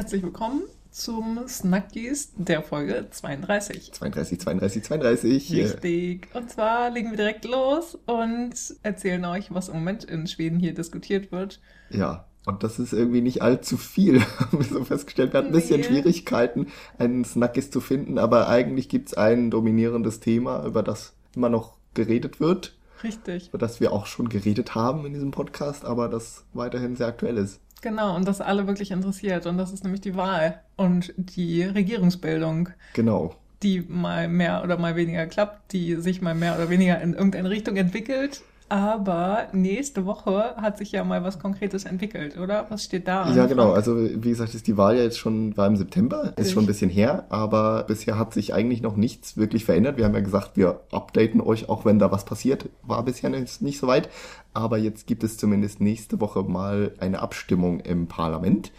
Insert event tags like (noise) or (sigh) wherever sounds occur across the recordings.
herzlich willkommen zum Snackies der Folge 32. 32, 32, 32. Richtig. Und zwar legen wir direkt los und erzählen euch, was im Moment in Schweden hier diskutiert wird. Ja, und das ist irgendwie nicht allzu viel, (laughs) haben wir so festgestellt. Wir hatten ein bisschen Nee. Schwierigkeiten, einen Snackies zu finden, aber eigentlich gibt's ein dominierendes Thema, über das immer noch geredet wird, Richtig. über das wir auch schon geredet haben in diesem Podcast, aber das weiterhin sehr aktuell ist. Genau, und das alle wirklich interessiert. Und das ist nämlich die Wahl und die Regierungsbildung, Genau. die mal mehr oder mal weniger klappt, die sich mal mehr oder weniger in irgendeine Richtung entwickelt. Aber nächste Woche hat sich ja mal was Konkretes entwickelt, oder? Was steht da? Ja, genau. Also, wie gesagt, ist die Wahl ja jetzt schon, war im September, ist schon ein bisschen her, aber bisher hat sich eigentlich noch nichts wirklich verändert. Wir haben ja gesagt, wir updaten euch, auch wenn da was passiert. War bisher nicht, nicht so weit. Aber jetzt gibt es zumindest nächste Woche mal eine Abstimmung im Parlament.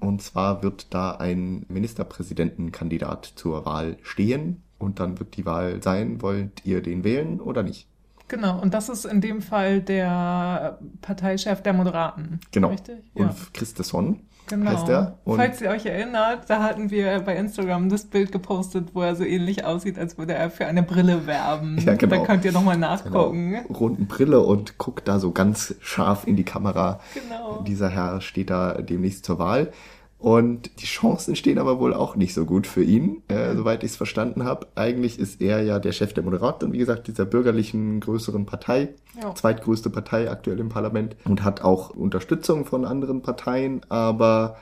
Und zwar wird da ein Ministerpräsidentenkandidat zur Wahl stehen. Und dann wird die Wahl sein, wollt ihr den wählen oder nicht? Genau, und das ist in dem Fall der Parteichef der Moderaten. Genau. Richtig? Ulf Christesson Genau. heißt er. Und Falls ihr euch erinnert, da hatten wir bei Instagram das Bild gepostet, wo er so ähnlich aussieht, als würde er für eine Brille werben. Ja, genau. Da könnt ihr nochmal Genau. nachgucken. Runden Brille und guckt da so ganz scharf in die Kamera. Genau. Dieser Herr steht da demnächst zur Wahl. Und die Chancen stehen aber wohl auch nicht so gut für ihn, äh, soweit ich es verstanden habe. Eigentlich ist er ja der Chef der Moderaten, wie gesagt, dieser bürgerlichen größeren Partei, Ja. zweitgrößte Partei aktuell im Parlament und hat auch Unterstützung von anderen Parteien, aber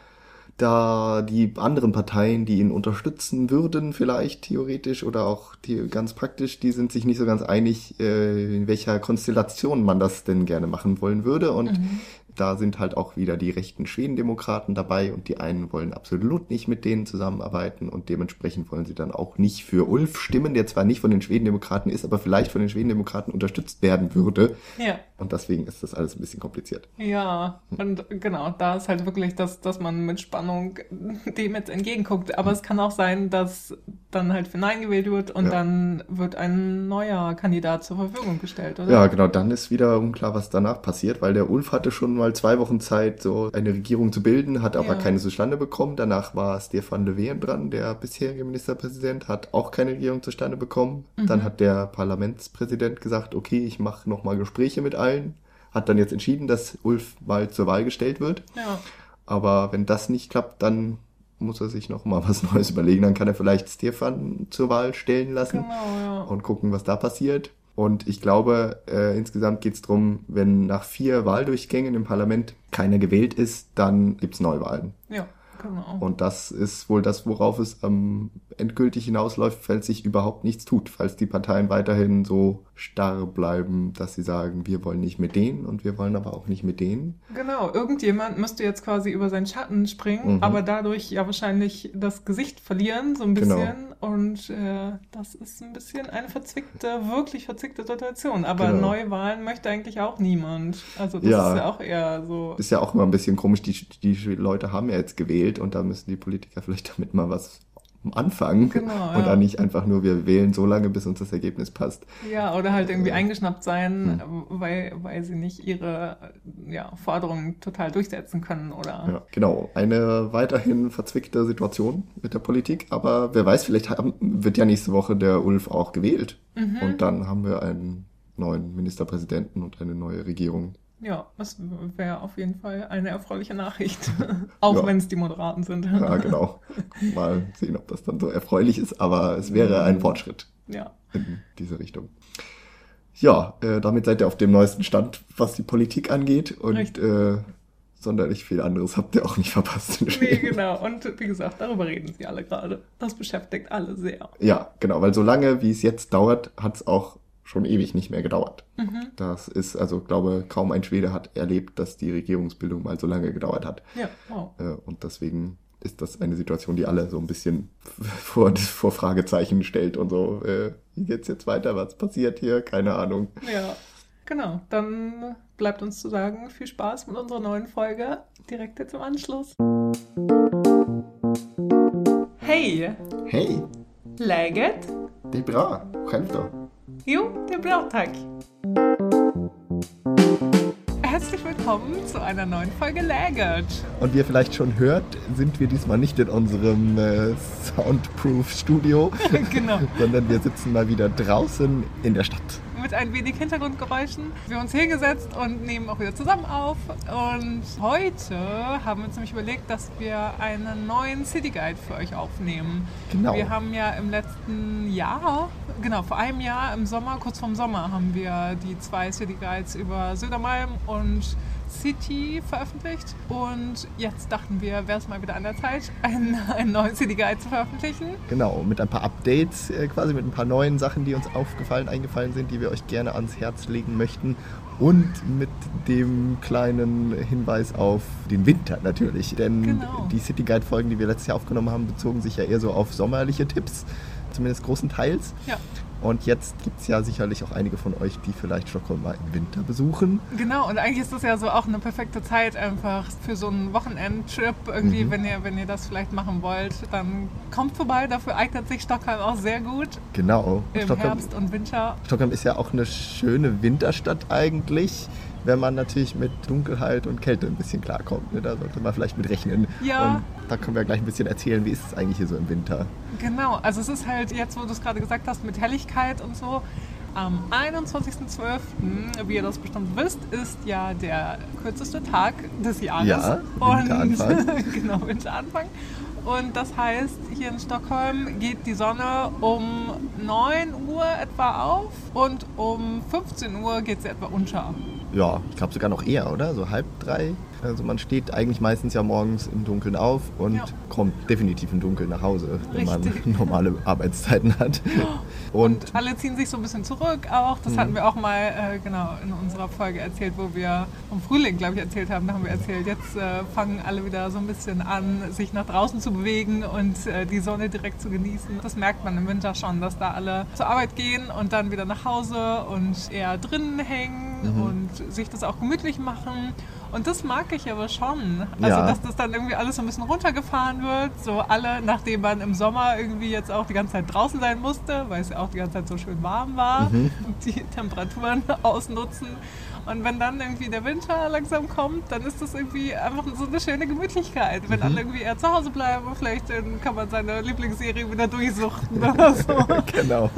da die anderen Parteien, die ihn unterstützen würden, vielleicht theoretisch oder auch ganz praktisch, die sind sich nicht so ganz einig, äh, in welcher Konstellation man das denn gerne machen wollen würde. Und da sind halt auch wieder die rechten Schwedendemokraten dabei und die einen wollen absolut nicht mit denen zusammenarbeiten und dementsprechend wollen sie dann auch nicht für Ulf stimmen, der zwar nicht von den Schwedendemokraten ist, aber vielleicht von den Schwedendemokraten unterstützt werden würde. Ja. Und deswegen ist das alles ein bisschen kompliziert. Ja, und genau, da ist halt wirklich das, dass man mit Spannung (laughs) dem jetzt entgegenguckt. Aber es kann auch sein, dass dann halt für Nein gewählt wird und Ja. dann wird ein neuer Kandidat zur Verfügung gestellt, oder? Ja, genau, dann ist wieder unklar, was danach passiert, weil der Ulf hatte schon mal zwei Wochen Zeit, so eine Regierung zu bilden, hat aber Ja. keine zustande bekommen. Danach war Stefan Löfven dran, der bisherige Ministerpräsident, hat auch keine Regierung zustande bekommen. Dann hat der Parlamentspräsident gesagt, okay, ich mache nochmal Gespräche mit allen. Hat dann jetzt entschieden, dass Ulf mal zur Wahl gestellt wird. Ja. Aber wenn das nicht klappt, dann muss er sich noch mal was (laughs) Neues überlegen. Dann kann er vielleicht Stefan zur Wahl stellen lassen Genau, ja. und gucken, was da passiert. Und ich glaube, äh, insgesamt geht es darum, wenn nach vier Wahldurchgängen im Parlament keiner gewählt ist, dann gibt's Neuwahlen. Ja, genau. Und das ist wohl das, worauf es ähm, endgültig hinausläuft, falls sich überhaupt nichts tut. Falls die Parteien weiterhin so starr bleiben, dass sie sagen, wir wollen nicht mit denen und wir wollen aber auch nicht mit denen. Genau, irgendjemand müsste jetzt quasi über seinen Schatten springen, Mhm. aber dadurch ja wahrscheinlich das Gesicht verlieren, so ein Genau. bisschen. Und äh, das ist ein bisschen eine verzwickte, wirklich verzwickte Situation. Aber Genau. Neuwahlen möchte eigentlich auch niemand. Also das Ja. ist ja auch eher so. Ist ja auch immer ein bisschen komisch, die, die Leute haben ja jetzt gewählt und da müssen die Politiker (laughs) vielleicht damit mal was anfangen. Genau, Und ja. dann nicht einfach nur, wir wählen so lange, bis uns das Ergebnis passt. Ja, oder halt irgendwie eingeschnappt sein, Hm. weil, weil sie nicht ihre ja, Forderungen total durchsetzen können oder. Ja, genau. Eine weiterhin verzwickte Situation mit der Politik, aber wer weiß, vielleicht haben, wird ja nächste Woche der Ulf auch gewählt. Mhm. Und dann haben wir einen neuen Ministerpräsidenten und eine neue Regierung. Ja, das wäre auf jeden Fall eine erfreuliche Nachricht. (laughs) Auch Ja. wenn es die Moderaten sind. Ja, genau. Mal sehen, ob das dann so erfreulich ist, aber es wäre ein Fortschritt Ja. in diese Richtung. Ja, äh, damit seid ihr auf dem neuesten Stand, was die Politik angeht und äh, sonderlich viel anderes habt ihr auch nicht verpasst. Nee, genau. Und wie gesagt, darüber reden sie alle gerade. Das beschäftigt alle sehr. Ja, genau, weil so lange wie es jetzt dauert, hat es auch schon ewig nicht mehr gedauert. Mhm. Das ist, also glaube, kaum ein Schwede hat erlebt, dass die Regierungsbildung mal so lange gedauert hat. Ja, wow. Äh, Und deswegen ist das eine Situation, die alle so ein bisschen (laughs) vor, vor Fragezeichen stellt und so, äh, wie geht's jetzt weiter, was passiert hier, keine Ahnung. Ja, genau. Dann bleibt uns zu sagen, viel Spaß mit unserer neuen Folge. Direkt jetzt im Anschluss. Hej! Hey, Läget? det är bra, själv då? Jo, det är bra tack. Herzlich willkommen zu einer neuen Folge Lagged. Und wie ihr vielleicht schon hört, sind wir diesmal nicht in unserem äh, Soundproof Studio, (laughs) genau. sondern wir sitzen mal wieder draußen in der Stadt mit ein wenig Hintergrundgeräuschen. Wir haben uns hingesetzt und nehmen auch wieder zusammen auf. Und heute haben wir uns nämlich überlegt, dass wir einen neuen City Guide für euch aufnehmen. Genau. Wir haben ja im letzten Jahr, genau, vor einem Jahr im Sommer, kurz vorm Sommer, haben wir die zwei City Guides über Södermalm und City veröffentlicht und jetzt dachten wir, wäre es mal wieder an der Zeit, einen, einen neuen City Guide zu veröffentlichen. Genau, mit ein paar Updates, äh, quasi mit ein paar neuen Sachen, die uns aufgefallen, eingefallen sind, die wir euch gerne ans Herz legen möchten und mit dem kleinen Hinweis auf den Winter natürlich, denn genau. die City Guide Folgen, die wir letztes Jahr aufgenommen haben, bezogen sich ja eher so auf sommerliche Tipps, zumindest großenteils. Ja. Und jetzt gibt es ja sicherlich auch einige von euch, die vielleicht Stockholm mal im Winter besuchen. Genau, und eigentlich ist das ja so auch eine perfekte Zeit einfach für so einen Wochenendtrip. Irgendwie, mhm. wenn, ihr, wenn ihr das vielleicht machen wollt, dann kommt vorbei. Dafür eignet sich Stockholm auch sehr gut. Genau. Im Stockholm, Herbst und Winter. Stockholm ist ja auch eine schöne Winterstadt eigentlich wenn man natürlich mit Dunkelheit und Kälte ein bisschen klarkommt. Ne? Da sollte man vielleicht mit rechnen. Ja. Und da können wir gleich ein bisschen erzählen, wie ist es eigentlich hier so im Winter. Genau, also es ist halt jetzt, wo du es gerade gesagt hast, mit Helligkeit und so. Am 21.12., wie ihr das bestimmt wisst, ist ja der kürzeste Tag des Jahres. Ja, Winteranfang. Und, (laughs) genau, Winteranfang. Und das heißt, hier in Stockholm geht die Sonne um 9 Uhr etwa auf und um 15 Uhr geht sie etwa unter. Ja, ich glaube sogar noch eher, oder? So halb drei. Also man steht eigentlich meistens ja morgens im Dunkeln auf und ja. kommt definitiv im Dunkeln nach Hause, wenn Richtig. man (laughs) normale Arbeitszeiten hat. Und, und, alle ziehen sich so ein bisschen zurück auch. Das mhm. hatten wir auch mal äh, genau in unserer Folge erzählt, wo wir vom Frühling, glaube ich, erzählt haben. Da haben wir erzählt, jetzt äh, fangen alle wieder so ein bisschen an, sich nach draußen zu bewegen und äh, die Sonne direkt zu genießen. Das merkt man im Winter schon, dass da alle zur Arbeit gehen und dann wieder nach Hause und eher drinnen hängen mhm. und sich das auch gemütlich machen. Und das mag ich aber schon. Also, ja. dass das dann irgendwie alles so ein bisschen runtergefahren wird. So alle, nachdem man im Sommer irgendwie jetzt auch die ganze Zeit draußen sein musste, weil es ja auch die ganze Zeit so schön warm war, mhm. (laughs) die Temperaturen (laughs) ausnutzen. Und wenn dann irgendwie der Winter langsam kommt, dann ist das irgendwie einfach so eine schöne Gemütlichkeit. Wenn mhm. alle irgendwie eher zu Hause bleiben, vielleicht kann man seine Lieblingsserie wieder durchsuchten oder so. (laughs) genau.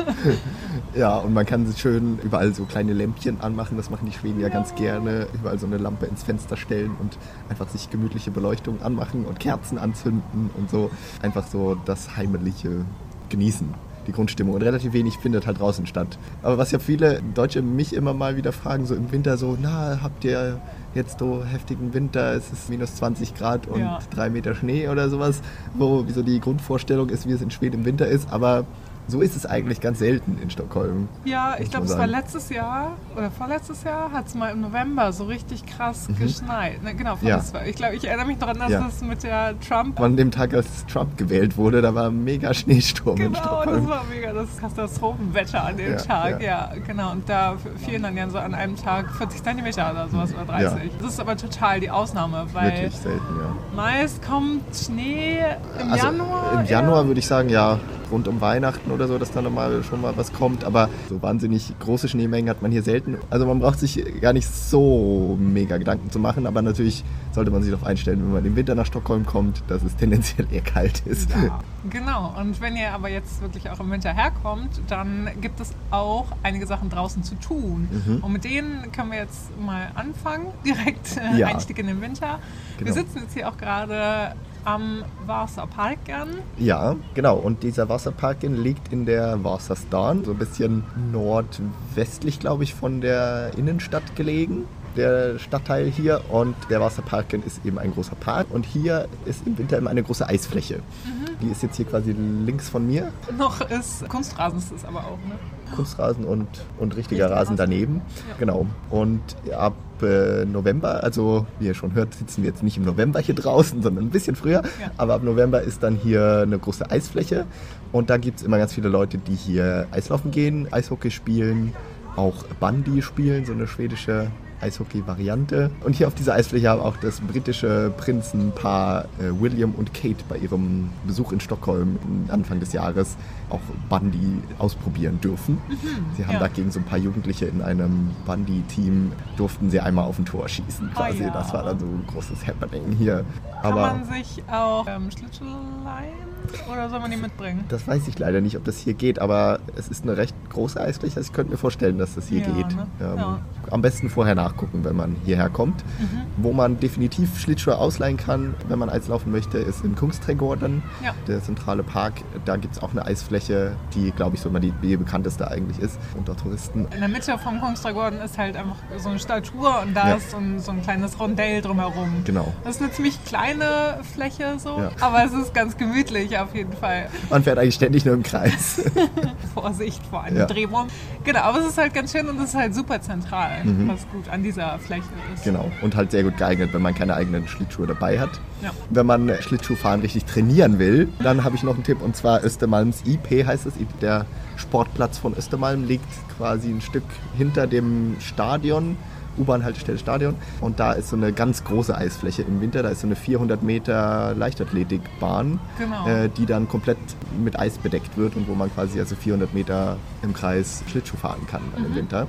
Ja, und man kann schön überall so kleine Lämpchen anmachen. Das machen die Schweden ja, ganz gerne. Überall so eine Lampe ins Fenster stellen und einfach sich gemütliche Beleuchtung anmachen und Kerzen anzünden und so. Einfach so das Heimliche genießen die Grundstimmung. Und relativ wenig findet halt draußen statt. Aber was ja viele Deutsche mich immer mal wieder fragen, so im Winter so, na, habt ihr jetzt so heftigen Winter, es ist minus 20 Grad und ja. drei Meter Schnee oder sowas, wo so die Grundvorstellung ist, wie es in Schweden im Winter ist. Aber so ist es eigentlich ganz selten in Stockholm. Ja, ich glaube, es war letztes Jahr oder vorletztes Jahr hat es mal im November so richtig krass mhm. geschneit. Ne, genau, ja. Ich glaube, ich erinnere mich daran, dass ja. es mit der Trump. An dem Tag, als Trump gewählt wurde, da war ein mega Schneesturm genau, in Stockholm. Genau, das war mega das Katastrophenwetter an dem ja, Tag. Ja. genau. Und da fielen dann ja so an einem Tag 40 Zentimeter oder sowas oder 30. Das ist aber total die Ausnahme, weil Wirklich selten, ja. meist kommt Schnee im also Januar. Im Januar würde ich sagen, ja, rund um Weihnachten oder so, dass da nochmal schon mal was kommt. Aber so wahnsinnig große Schneemengen hat man hier selten. Also man braucht sich gar nicht so mega Gedanken zu machen, aber natürlich sollte man sich darauf einstellen, wenn man im Winter nach Stockholm kommt, dass es tendenziell eher kalt ist. Ja, (laughs) genau. Und wenn ihr aber jetzt wirklich auch im Winter herkommt, dann gibt es auch einige Sachen draußen zu tun. Mhm. Und mit denen können wir jetzt mal anfangen, (laughs) direkt äh, ja. Einstieg in den Winter. Genau. Wir sitzen jetzt hier auch gerade am Wasserparken. Ja, genau. Und dieser Wasserparken liegt in der Wasserstan, so ein bisschen nordwestlich, glaube ich, von der Innenstadt gelegen der Stadtteil hier und der Wasserparken ist eben ein großer Park und hier ist im Winter immer eine große Eisfläche. Mhm. Die ist jetzt hier quasi links von mir. Noch ist Kunstrasen ist es aber auch, ne? Kunstrasen und, und richtiger Richtig Rasen daneben. Ja. Genau. Und ab äh, November, also wie ihr schon hört, sitzen wir jetzt nicht im November hier draußen, (laughs) sondern ein bisschen früher. Ja. Aber ab November ist dann hier eine große Eisfläche und da gibt es immer ganz viele Leute, die hier Eislaufen gehen, Eishockey spielen, auch Bandy spielen, so eine schwedische Eishockey-Variante. Und hier auf dieser Eisfläche haben auch das britische Prinzenpaar äh, William und Kate bei ihrem Besuch in Stockholm Anfang des Jahres auch Bandy ausprobieren dürfen. Mhm, sie haben ja. da gegen so ein paar Jugendliche in einem Bandy-Team durften sie einmal auf ein Tor schießen ah, quasi. Oh, ja. Das war dann so ein großes Happening hier. Kann Aber man sich auch ähm, Schlittschuh leihen? Oder soll man die mitbringen? Das weiß ich leider nicht, ob das hier geht, aber es ist eine recht große Eisfläche. Also ich könnte mir vorstellen, dass das hier ja, geht. Ne? Ähm, ja. Am besten vorher nachgucken, wenn man hierher kommt. Mhm. Wo man definitiv Schlittschuhe ausleihen kann, wenn man Eis laufen möchte, ist im Kungsträgorden, ja. der zentrale Park. Da gibt es auch eine Eisfläche, die, glaube ich, so immer die, die bekannteste eigentlich ist unter Touristen. In der Mitte vom Kungsträgorden ist halt einfach so eine Statue und da ist so ein, so ein, kleines Rondell drumherum. Genau. Das ist eine ziemlich kleine Fläche so, aber es ist ganz gemütlich auf jeden Fall. Man fährt eigentlich ständig nur im Kreis. (laughs) Vorsicht vor einem ja. Drehwurm. Genau, aber es ist halt ganz schön und es ist halt super zentral, mhm. was gut an dieser Fläche ist. Genau, und halt sehr gut geeignet, wenn man keine eigenen Schlittschuhe dabei hat. Ja. Wenn man Schlittschuhfahren richtig trainieren will, dann habe ich noch einen Tipp und zwar Östermalms IP heißt es. Der Sportplatz von Östermalm liegt quasi ein Stück hinter dem Stadion U-Bahn-Haltestelle Stadion. Und da ist so eine ganz große Eisfläche im Winter. Da ist so eine 400 Meter Leichtathletikbahn, genau. äh, die dann komplett mit Eis bedeckt wird und wo man quasi also 400 Meter im Kreis Schlittschuh fahren kann mhm. im Winter.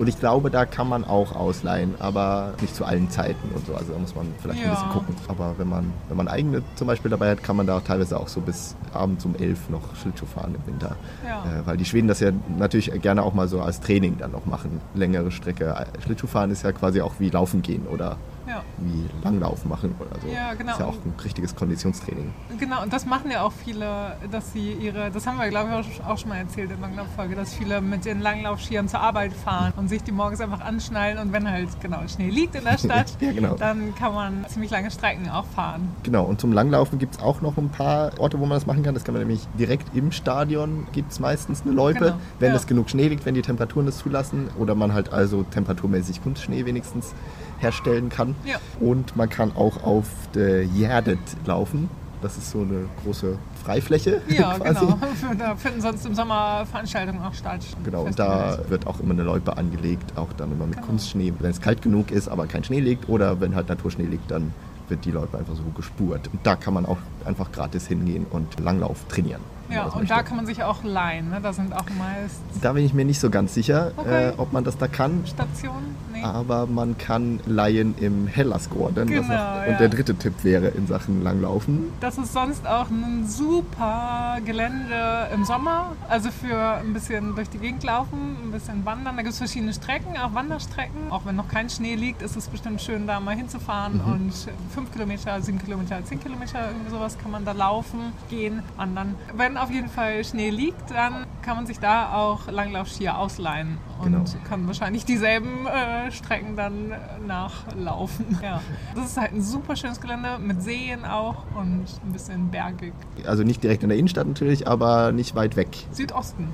Und ich glaube, da kann man auch ausleihen, aber nicht zu allen Zeiten und so. Also da muss man vielleicht ja. ein bisschen gucken. Aber wenn man, wenn man eigene zum Beispiel dabei hat, kann man da auch teilweise auch so bis abends um elf noch Schlittschuh fahren im Winter. Ja. Äh, weil die Schweden das ja natürlich gerne auch mal so als Training dann noch machen. Längere Strecke. Schlittschuh fahren ist ja quasi auch wie Laufen gehen oder ja. wie Langlauf machen oder so. Ja, genau. Das ist ja auch ein richtiges Konditionstraining. Genau, und das machen ja auch viele, dass sie ihre, das haben wir glaube ich auch schon mal erzählt in der Langlauffolge, dass viele mit den Langlaufskiern zur Arbeit fahren und sich die morgens einfach anschnallen und wenn halt genau Schnee liegt in der (laughs) Stadt, ja, genau. dann kann man ziemlich lange Strecken auch fahren. Genau, und zum Langlaufen gibt es auch noch ein paar Orte, wo man das machen kann. Das kann man nämlich direkt im Stadion, gibt es meistens eine Loipe, genau. wenn ja. es genug Schnee liegt, wenn die Temperaturen das zulassen oder man halt also temperaturmäßig Kunstschnee wenigstens herstellen kann. Ja. Und man kann auch auf der Gärdet laufen. Das ist so eine große Freifläche. (laughs) Ja, quasi. genau. (laughs) Da finden sonst im Sommer Veranstaltungen auch statt. Genau, und da wird auch immer eine Loipe angelegt, auch dann immer mit genau. Kunstschnee, wenn es kalt genug ist, aber kein Schnee liegt. Oder wenn halt Naturschnee liegt, dann wird die Loipe einfach so gespurt. Und da kann man auch einfach gratis hingehen und Langlauf trainieren. Ja, und möchte. da kann man sich auch leihen. Ne? Da sind auch meist. Da bin ich mir nicht so ganz sicher, okay. äh, ob man das da kann. Station? Nee. Aber man kann leihen im Hellasgorden. Genau, noch, und der dritte Tipp wäre in Sachen Langlaufen. Das ist sonst auch ein super Gelände im Sommer. Also für ein bisschen durch die Gegend laufen, ein bisschen wandern. Da gibt es verschiedene Strecken, auch Wanderstrecken. Auch wenn noch kein Schnee liegt, ist es bestimmt schön, da mal hinzufahren. Mhm. Und fünf Kilometer, sieben Kilometer, zehn Kilometer, irgendwie sowas kann man da laufen, gehen, wandern. Wenn auf jeden Fall Schnee liegt, dann kann man sich da auch Langlaufskier ausleihen und genau. kann wahrscheinlich dieselben äh, Strecken dann nachlaufen. (laughs) Ja. Das ist halt ein super schönes Gelände mit Seen auch und ein bisschen bergig. Also nicht direkt in der Innenstadt natürlich, aber nicht weit weg. Südosten.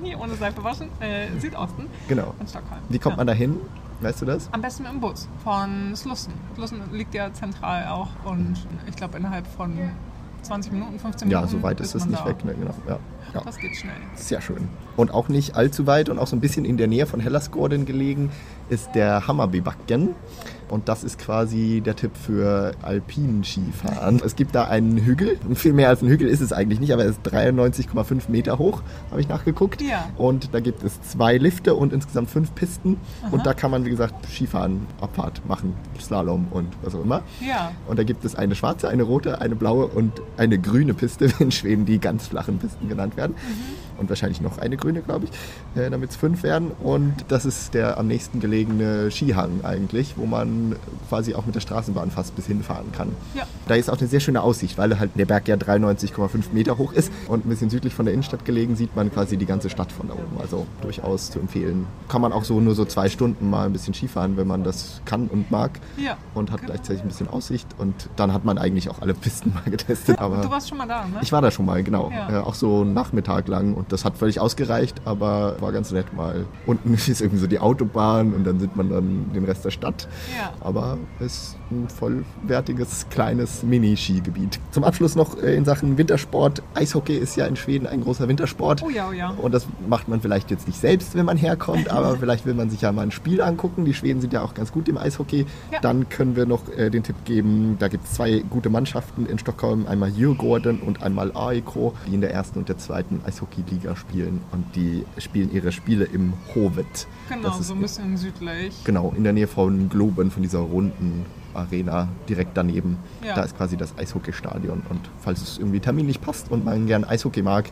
Nie ohne Seife waschen. Äh, Südosten genau. von Stockholm. Wie kommt ja. man da hin? Weißt du das? Am besten mit dem Bus von Slussen. Slussen liegt ja zentral auch und ich glaube innerhalb von 20 Minuten, 15 Minuten. Ja, so weit ist es nicht weg. Ne? Genau. Ja. Ja. Das geht schnell. Sehr schön. Und auch nicht allzu weit und auch so ein bisschen in der Nähe von Hellasgården gelegen ist der Hammarbybacken. Und das ist quasi der Tipp für Alpinskifahren. Es gibt da einen Hügel. Viel mehr als ein Hügel ist es eigentlich nicht, aber er ist 93,5 Meter hoch, habe ich nachgeguckt. Ja. Und da gibt es zwei Lifte und insgesamt fünf Pisten. Aha. Und da kann man, wie gesagt, Skifahren, Abfahrt machen, Slalom und was auch immer. Ja. Und da gibt es eine schwarze, eine rote, eine blaue und eine grüne Piste, (laughs) in Schweden die ganz flachen Pisten genannt werden. Mhm und wahrscheinlich noch eine grüne, glaube ich, äh, damit es fünf werden. Und das ist der am nächsten gelegene Skihang eigentlich, wo man quasi auch mit der Straßenbahn fast bis hinfahren kann. Ja. Da ist auch eine sehr schöne Aussicht, weil halt der Berg ja 93,5 Meter hoch ist und ein bisschen südlich von der Innenstadt gelegen sieht man quasi die ganze Stadt von da oben. Also durchaus zu empfehlen. Kann man auch so nur so zwei Stunden mal ein bisschen Skifahren, wenn man das kann und mag. Ja. Und hat genau. gleichzeitig ein bisschen Aussicht und dann hat man eigentlich auch alle Pisten (laughs) mal getestet. Aber du warst schon mal da, ne? Ich war da schon mal, genau. Ja. Äh, auch so Nachmittag lang und das hat völlig ausgereicht, aber war ganz nett mal. Unten (laughs) ist irgendwie so die Autobahn und dann sieht man dann den Rest der Stadt. Ja. Aber es ist ein vollwertiges, kleines Mini-Skigebiet. Zum Abschluss noch äh, in Sachen Wintersport. Eishockey ist ja in Schweden ein großer Wintersport. Oh ja, oh ja. Und das macht man vielleicht jetzt nicht selbst, wenn man herkommt, aber (laughs) vielleicht will man sich ja mal ein Spiel angucken. Die Schweden sind ja auch ganz gut im Eishockey. Ja. Dann können wir noch äh, den Tipp geben, da gibt es zwei gute Mannschaften in Stockholm, einmal Djurgården und einmal AIK, die in der ersten und der zweiten Eishockey-Liga spielen und die spielen ihre Spiele im Hovet. Genau, Das ist so ein bisschen südlich. Genau, in der Nähe von Globen, von dieser runden Arena direkt daneben. Ja. Da ist quasi das Eishockeystadion. Und falls es irgendwie terminlich passt und man gern Eishockey mag,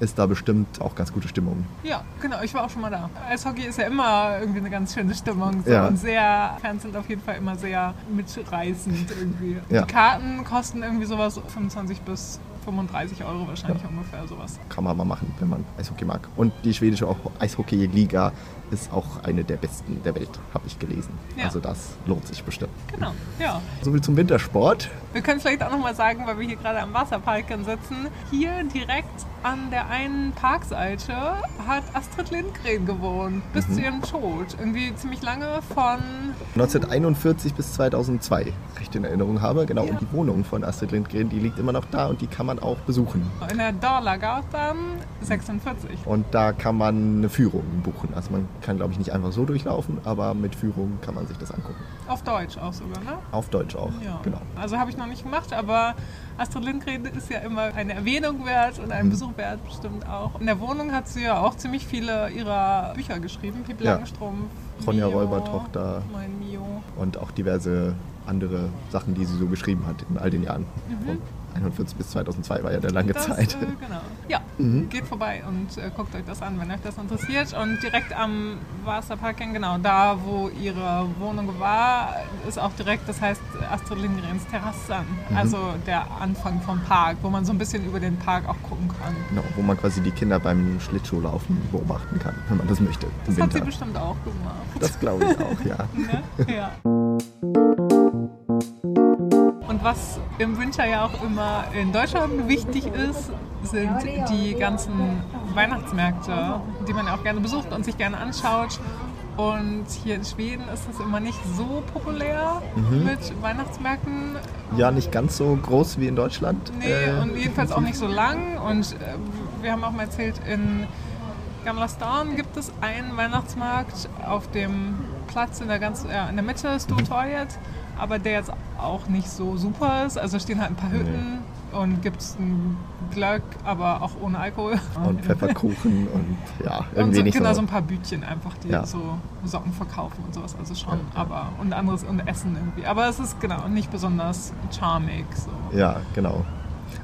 ist da bestimmt auch ganz gute Stimmung. Ja, genau, ich war auch schon mal da. Eishockey ist ja immer irgendwie eine ganz schöne Stimmung. So. Ja. Und sehr, Fans sind auf jeden Fall immer sehr mitreißend irgendwie. Ja. Die Karten kosten irgendwie sowas 25 bis 35 Euro wahrscheinlich ungefähr sowas. Kann man mal machen, wenn man Eishockey mag. Und die schwedische Eishockey-Liga ist auch eine der besten der Welt, habe ich gelesen. Ja. Also das lohnt sich bestimmt. Genau, ja. Soviel zum Wintersport. Wir können vielleicht auch nochmal sagen, weil wir hier gerade am Wasserpark sitzen, hier direkt an der einen Parkseite hat Astrid Lindgren gewohnt, bis Mhm. zu ihrem Tod. Irgendwie ziemlich lange von 1941 bis 2002, recht in Erinnerung habe. Genau, Ja. und die Wohnung von Astrid Lindgren, die liegt immer noch da und die kann man auch besuchen. in der Dorlagatan 46. Und da kann man eine Führung buchen. Also man kann, glaube ich, nicht einfach so durchlaufen, aber mit Führung kann man sich das angucken. Auf Deutsch auch sogar, ne? Auf Deutsch auch. Ja. Genau. Also habe ich noch nicht gemacht, aber Astrid Lindgren ist ja immer eine Erwähnung wert und Mhm. einen Besuch wert bestimmt auch. In der Wohnung hat sie ja auch ziemlich viele ihrer Bücher geschrieben. Pippi Ja. Langstrumpf, Ronja Mio, Räubertochter. Mein Mio. Und auch diverse andere Sachen, die sie so geschrieben hat in all den Jahren. Von 41 bis 2002 war ja der lange Das, Zeit. Äh, genau. Ja, (laughs) Mhm. geht vorbei und äh, guckt euch das an, wenn euch das interessiert. Und direkt am Wasserpark, genau da, wo ihre Wohnung war, ist auch direkt, das heißt Astrid Lindgrens Terrasse. Mhm. Also der Anfang vom Park, wo man so ein bisschen über den Park auch gucken kann. Genau, wo man quasi die Kinder beim Schlittschuhlaufen beobachten kann, wenn man das möchte. Das hat sie bestimmt auch gemacht. Das glaube ich auch, ja. (laughs) Ne? Ja. (laughs) Was im Winter ja auch immer in Deutschland wichtig ist, sind die ganzen Weihnachtsmärkte, die man ja auch gerne besucht und sich gerne anschaut. Und hier in Schweden ist das immer nicht so populär Mhm. mit Weihnachtsmärkten. Ja, nicht ganz so groß wie in Deutschland. Nee, Äh, und jedenfalls auch nicht so lang. Und äh, wir haben auch mal erzählt, in Gamla Stan gibt es einen Weihnachtsmarkt auf dem Platz in der, ganz, äh, in der Mitte, Stortorget, aber der jetzt auch nicht so super ist. Also stehen halt ein paar Hütten und gibt es einen Glöck, aber auch ohne Alkohol. Und Pfefferkuchen und (laughs) ja, Und irgendwie so, nicht genau, so. so ein paar Bütchen einfach, die Ja. so Socken verkaufen und sowas. Also schon, aber und anderes und Essen irgendwie. Aber es ist genau nicht besonders charmig. So. Ja, genau.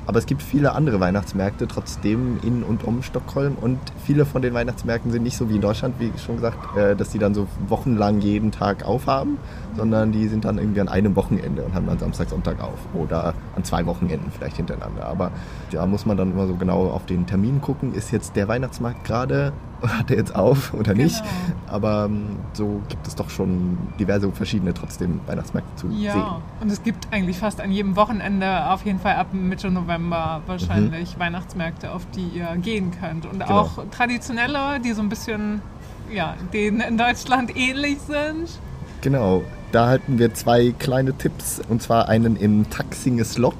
Aber es gibt viele andere Weihnachtsmärkte trotzdem in und um Stockholm und viele von den Weihnachtsmärkten sind nicht so wie in Deutschland, wie schon gesagt, äh, dass die dann so wochenlang jeden Tag aufhaben, sondern die sind dann irgendwie an einem Wochenende und haben dann Samstag, Sonntag auf oder an zwei Wochenenden vielleicht hintereinander. Aber da muss man dann immer so genau auf den Termin gucken, ist jetzt der Weihnachtsmarkt gerade, hat er jetzt auf oder nicht? Genau. Aber ähm, so gibt es doch schon diverse verschiedene trotzdem Weihnachtsmärkte zu Ja, sehen. und es gibt eigentlich fast an jedem Wochenende, auf jeden Fall ab Mitte November wahrscheinlich Weihnachtsmärkte, auf die ihr gehen könnt. Und Mhm. Genau. auch traditionelle, die so ein bisschen ja, denen in Deutschland ähnlich sind. Genau, da halten wir zwei kleine Tipps und zwar einen im Taxinge Slot.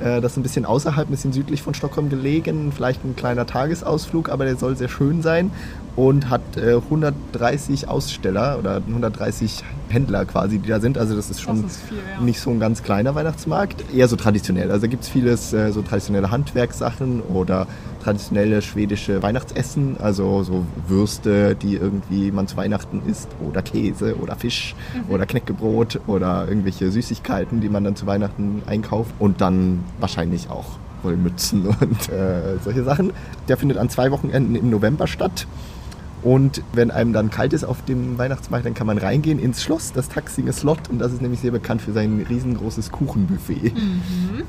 Ja. Äh, das ist ein bisschen außerhalb, ein bisschen südlich von Stockholm gelegen. Vielleicht ein kleiner Tagesausflug, aber der soll sehr schön sein und hat äh, 130 Aussteller oder 130 Händler quasi, die da sind. Also das ist schon Das ist viel, ja. nicht so ein ganz kleiner Weihnachtsmarkt, eher so traditionell. Also gibt es vieles, äh, so traditionelle Handwerkssachen oder traditionelle schwedische Weihnachtsessen, also so Würste, die irgendwie man zu Weihnachten isst oder Käse oder Fisch Mhm. oder Knäckebrot oder irgendwelche Süßigkeiten, die man dann zu Weihnachten einkauft und dann wahrscheinlich auch Wollmützen (laughs) und äh, solche Sachen. Der findet an zwei Wochenenden im November statt. Und wenn einem dann kalt ist auf dem Weihnachtsmarkt, dann kann man reingehen ins Schloss, das Taxinge Slot. Und das ist nämlich sehr bekannt für sein riesengroßes Kuchenbuffet.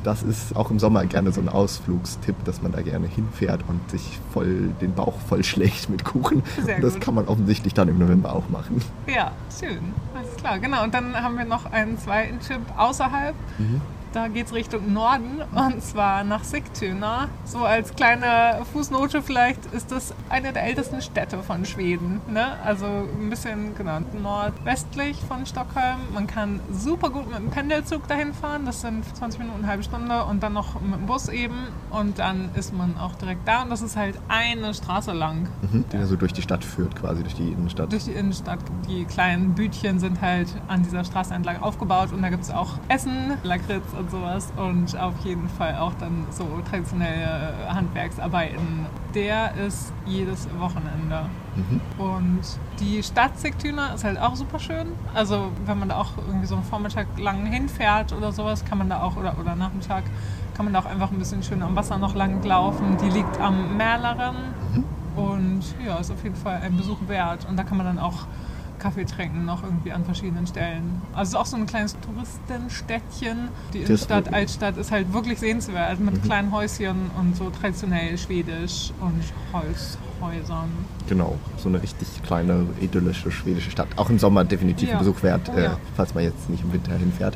Das ist auch im Sommer gerne so ein Ausflugstipp, dass man da gerne hinfährt und sich voll den Bauch voll schlägt mit Kuchen. Sehr und das gut. kann man offensichtlich dann im November auch machen. Ja, schön. Alles klar, genau. Und dann haben wir noch einen zweiten Tipp außerhalb. Mhm. Da geht es Richtung Norden und zwar nach Sigtuna. So als kleine Fußnote vielleicht ist das eine der ältesten Städte von Schweden. Ne? Also ein bisschen genau nordwestlich von Stockholm. Man kann super gut mit dem Pendelzug dahin fahren. Das sind 20 Minuten, eine halbe Stunde und dann noch mit dem Bus eben. Und dann ist man auch direkt da und das ist halt eine Straße lang. Mhm, die ja. so durch die Stadt führt, quasi durch die Innenstadt. Durch die Innenstadt. Die kleinen Bütchen sind halt an dieser Straße entlang aufgebaut und da gibt es auch Essen, Lakritz und und sowas und auf jeden Fall auch dann so traditionelle Handwerksarbeiten. Der ist jedes Wochenende. Mhm. Und die Stadt Sigtuna ist halt auch super schön. Also wenn man da auch irgendwie so einen Vormittag lang hinfährt oder sowas, kann man da auch, oder, oder Nachmittag, kann man da auch einfach ein bisschen schön am Wasser noch lang laufen. Die liegt am Mälaren mhm. und ja, ist auf jeden Fall ein Besuch wert. Und da kann man dann auch Kaffee trinken noch irgendwie an verschiedenen Stellen. Also es ist auch so ein kleines Touristenstädtchen. Die Innenstadt, Altstadt ist halt wirklich sehenswert mit mhm. kleinen Häuschen und so traditionell schwedisch und Holzhäusern. Genau, so eine richtig kleine, idyllische schwedische Stadt. Auch im Sommer definitiv ja. ein Besuch wert, oh, ja. äh, falls man jetzt nicht im Winter hinfährt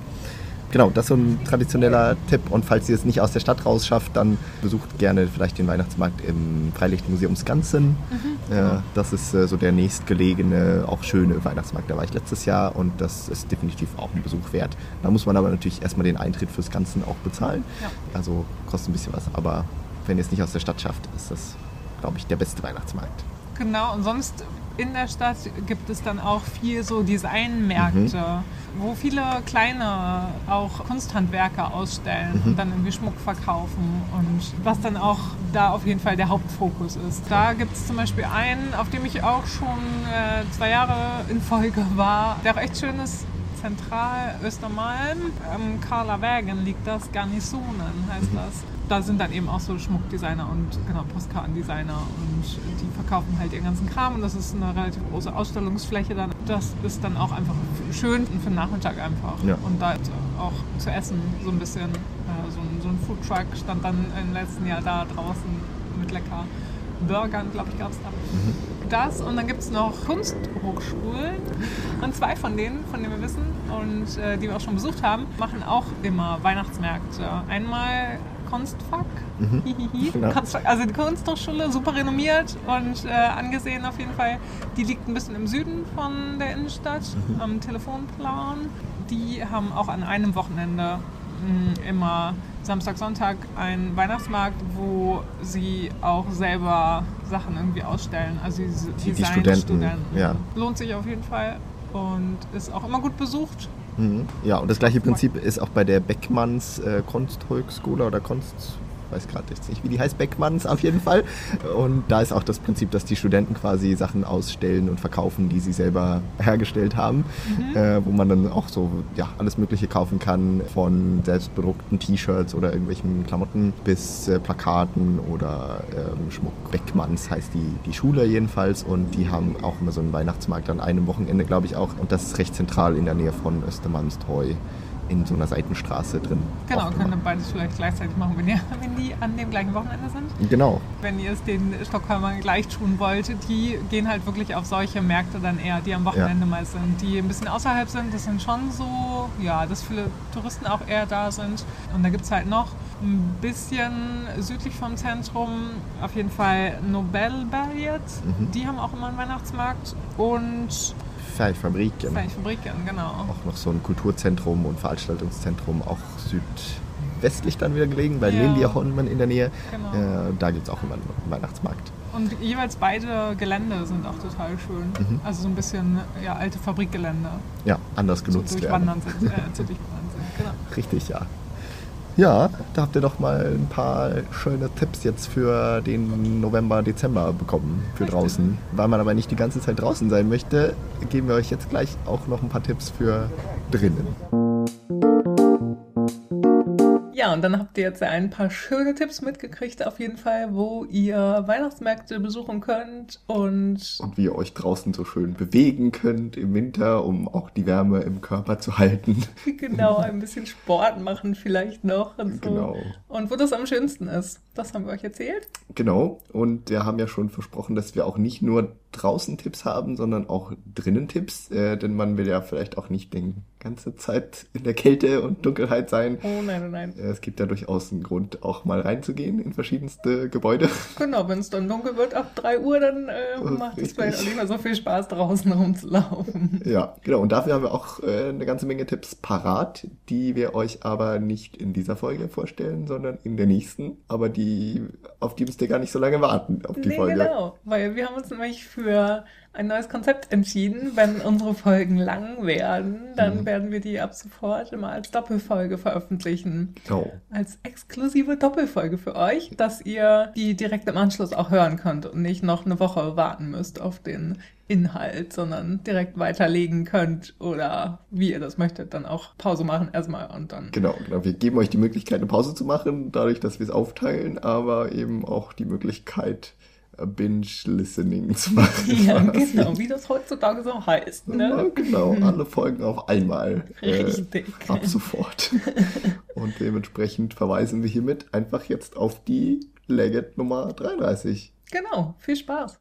genau, das ist so ein traditioneller Tipp. Und falls ihr es nicht aus der Stadt rausschafft, dann besucht gerne vielleicht den Weihnachtsmarkt im Freilichtmuseum Skansen. Mhm. Äh, das ist äh, so der nächstgelegene, auch schöne Weihnachtsmarkt. Da war ich letztes Jahr und das ist definitiv auch ein Besuch wert. Da muss man aber natürlich erstmal den Eintritt fürs Ganzen auch bezahlen. Ja. Also kostet ein bisschen was. Aber wenn ihr es nicht aus der Stadt schafft, ist das, glaube ich, der beste Weihnachtsmarkt. Genau, und sonst in der Stadt gibt es dann auch viel so Designmärkte, mhm. wo viele kleine auch Kunsthandwerker ausstellen mhm. und dann irgendwie Schmuck verkaufen und was dann auch da auf jeden Fall der Hauptfokus ist. Da gibt es zum Beispiel einen, auf dem ich auch schon äh, zwei Jahre in Folge war, der auch echt schön ist. Zentral Östermalm, Carla Wägen liegt das, Garnisonen heißt mhm. das da sind dann eben auch so Schmuckdesigner und genau Postkartendesigner und die verkaufen halt ihren ganzen Kram und das ist eine relativ große Ausstellungsfläche dann. Das ist dann auch einfach schön für den Nachmittag einfach. Ja. Und da auch zu essen so ein bisschen. Äh, so, ein, so ein Foodtruck stand dann im letzten Jahr da draußen mit lecker Burgern, glaube ich, gab es da. Mhm. Das und dann gibt es noch Kunsthochschulen und zwei von denen, von denen wir wissen und äh, die wir auch schon besucht haben, machen auch immer Weihnachtsmärkte. Einmal Kunstfach. Mhm. genau. (laughs) Also die Kunsthochschule, super renommiert und äh, angesehen auf jeden Fall. Die liegt ein bisschen im Süden von der Innenstadt, mhm. am Telefonplan. Die haben auch an einem Wochenende mh, immer Samstag, Sonntag einen Weihnachtsmarkt, wo sie auch selber Sachen irgendwie ausstellen. Also die, die Studenten. Studenten. Ja. Lohnt sich auf jeden Fall und ist auch immer gut besucht. Mhm. Ja, und das gleiche Prinzip ist auch bei der Beckmanns äh, Kunsthochschule oder Kunst weiß gerade jetzt nicht, wie die heißt, Beckmanns auf jeden Fall. Und da ist auch das Prinzip, dass die Studenten quasi Sachen ausstellen und verkaufen, die sie selber hergestellt haben, mhm. äh, wo man dann auch so ja, alles Mögliche kaufen kann, von selbstbedruckten T-Shirts oder irgendwelchen Klamotten bis äh, Plakaten oder ähm, Schmuck. Beckmanns heißt die, die Schule jedenfalls und die haben auch immer so einen Weihnachtsmarkt an einem Wochenende, glaube ich auch. Und das ist recht zentral in der Nähe von Östermannstreu in so einer Seitenstraße drin. Genau, könnt ihr beides vielleicht gleichzeitig machen, wenn, ihr, wenn die an dem gleichen Wochenende sind. Genau. Wenn ihr es den Stockholmern gleich tun wollt, die gehen halt wirklich auf solche Märkte dann eher, die am Wochenende ja. mal sind, die ein bisschen außerhalb sind. Das sind schon so, ja, dass viele Touristen auch eher da sind. Und da gibt es halt noch ein bisschen südlich vom Zentrum auf jeden Fall Nobelberget. Mhm. Die haben auch immer einen Weihnachtsmarkt. Und Färgfabriken. Färgfabriken, genau. Auch noch so ein Kulturzentrum und Veranstaltungszentrum, auch südwestlich dann wieder gelegen, bei ja. Liljeholmen in der Nähe. Genau. Äh, da gibt es auch immer einen Weihnachtsmarkt. Und jeweils beide Gelände sind auch total schön. Mhm. Also so ein bisschen ja, alte Fabrikgelände. Ja, anders genutzt so werden. Sind, äh, (laughs) zu sind. Genau. Richtig, ja. Ja, da habt ihr doch mal ein paar schöne Tipps jetzt für den November, Dezember bekommen für draußen. Weil man aber nicht die ganze Zeit draußen sein möchte, geben wir euch jetzt gleich auch noch ein paar Tipps für drinnen. Ja, und dann habt ihr jetzt ein paar schöne Tipps mitgekriegt, auf jeden Fall, wo ihr Weihnachtsmärkte besuchen könnt und. Und wie ihr euch draußen so schön bewegen könnt im Winter, um auch die Wärme im Körper zu halten. (laughs) Genau, ein bisschen Sport machen vielleicht noch und so. Genau. Und wo das am schönsten ist. Das haben wir euch erzählt. Genau. Und wir haben ja schon versprochen, dass wir auch nicht nur draußen Tipps haben, sondern auch drinnen Tipps. Äh, denn man will ja vielleicht auch nicht die ganze Zeit in der Kälte und Dunkelheit sein. Oh nein, oh nein. Äh, es gibt ja durchaus einen Grund, auch mal reinzugehen in verschiedenste Gebäude. (laughs) Genau, wenn es dann dunkel wird ab 3 Uhr, dann äh, macht es vielleicht auch nicht mehr so viel Spaß, draußen (laughs) rumzulaufen. Ja, genau. Und dafür haben wir auch äh, eine ganze Menge Tipps parat, die wir euch aber nicht in dieser Folge vorstellen, sondern in der nächsten. Aber die, auf die müsst ihr gar nicht so lange warten, auf die nee, Folge. Genau, weil wir haben uns nämlich für ein neues Konzept entschieden. Wenn unsere Folgen lang werden, dann mhm. werden wir die ab sofort immer als Doppelfolge veröffentlichen. Oh. Als exklusive Doppelfolge für euch, dass ihr die direkt im Anschluss auch hören könnt und nicht noch eine Woche warten müsst auf den Inhalt, sondern direkt weiterlegen könnt oder wie ihr das möchtet, dann auch Pause machen erstmal und dann. Genau, genau. Wir geben euch die Möglichkeit, eine Pause zu machen, dadurch, dass wir es aufteilen, aber eben auch die Möglichkeit, Binge-Listening zu (laughs) machen. Ja, genau, wie das heutzutage so heißt. Ne? Ja, genau, alle Folgen auf einmal. Äh, Richtig. Äh, ab sofort. (laughs) Und dementsprechend verweisen wir hiermit einfach jetzt auf die Legend Nummer 33. Genau, viel Spaß.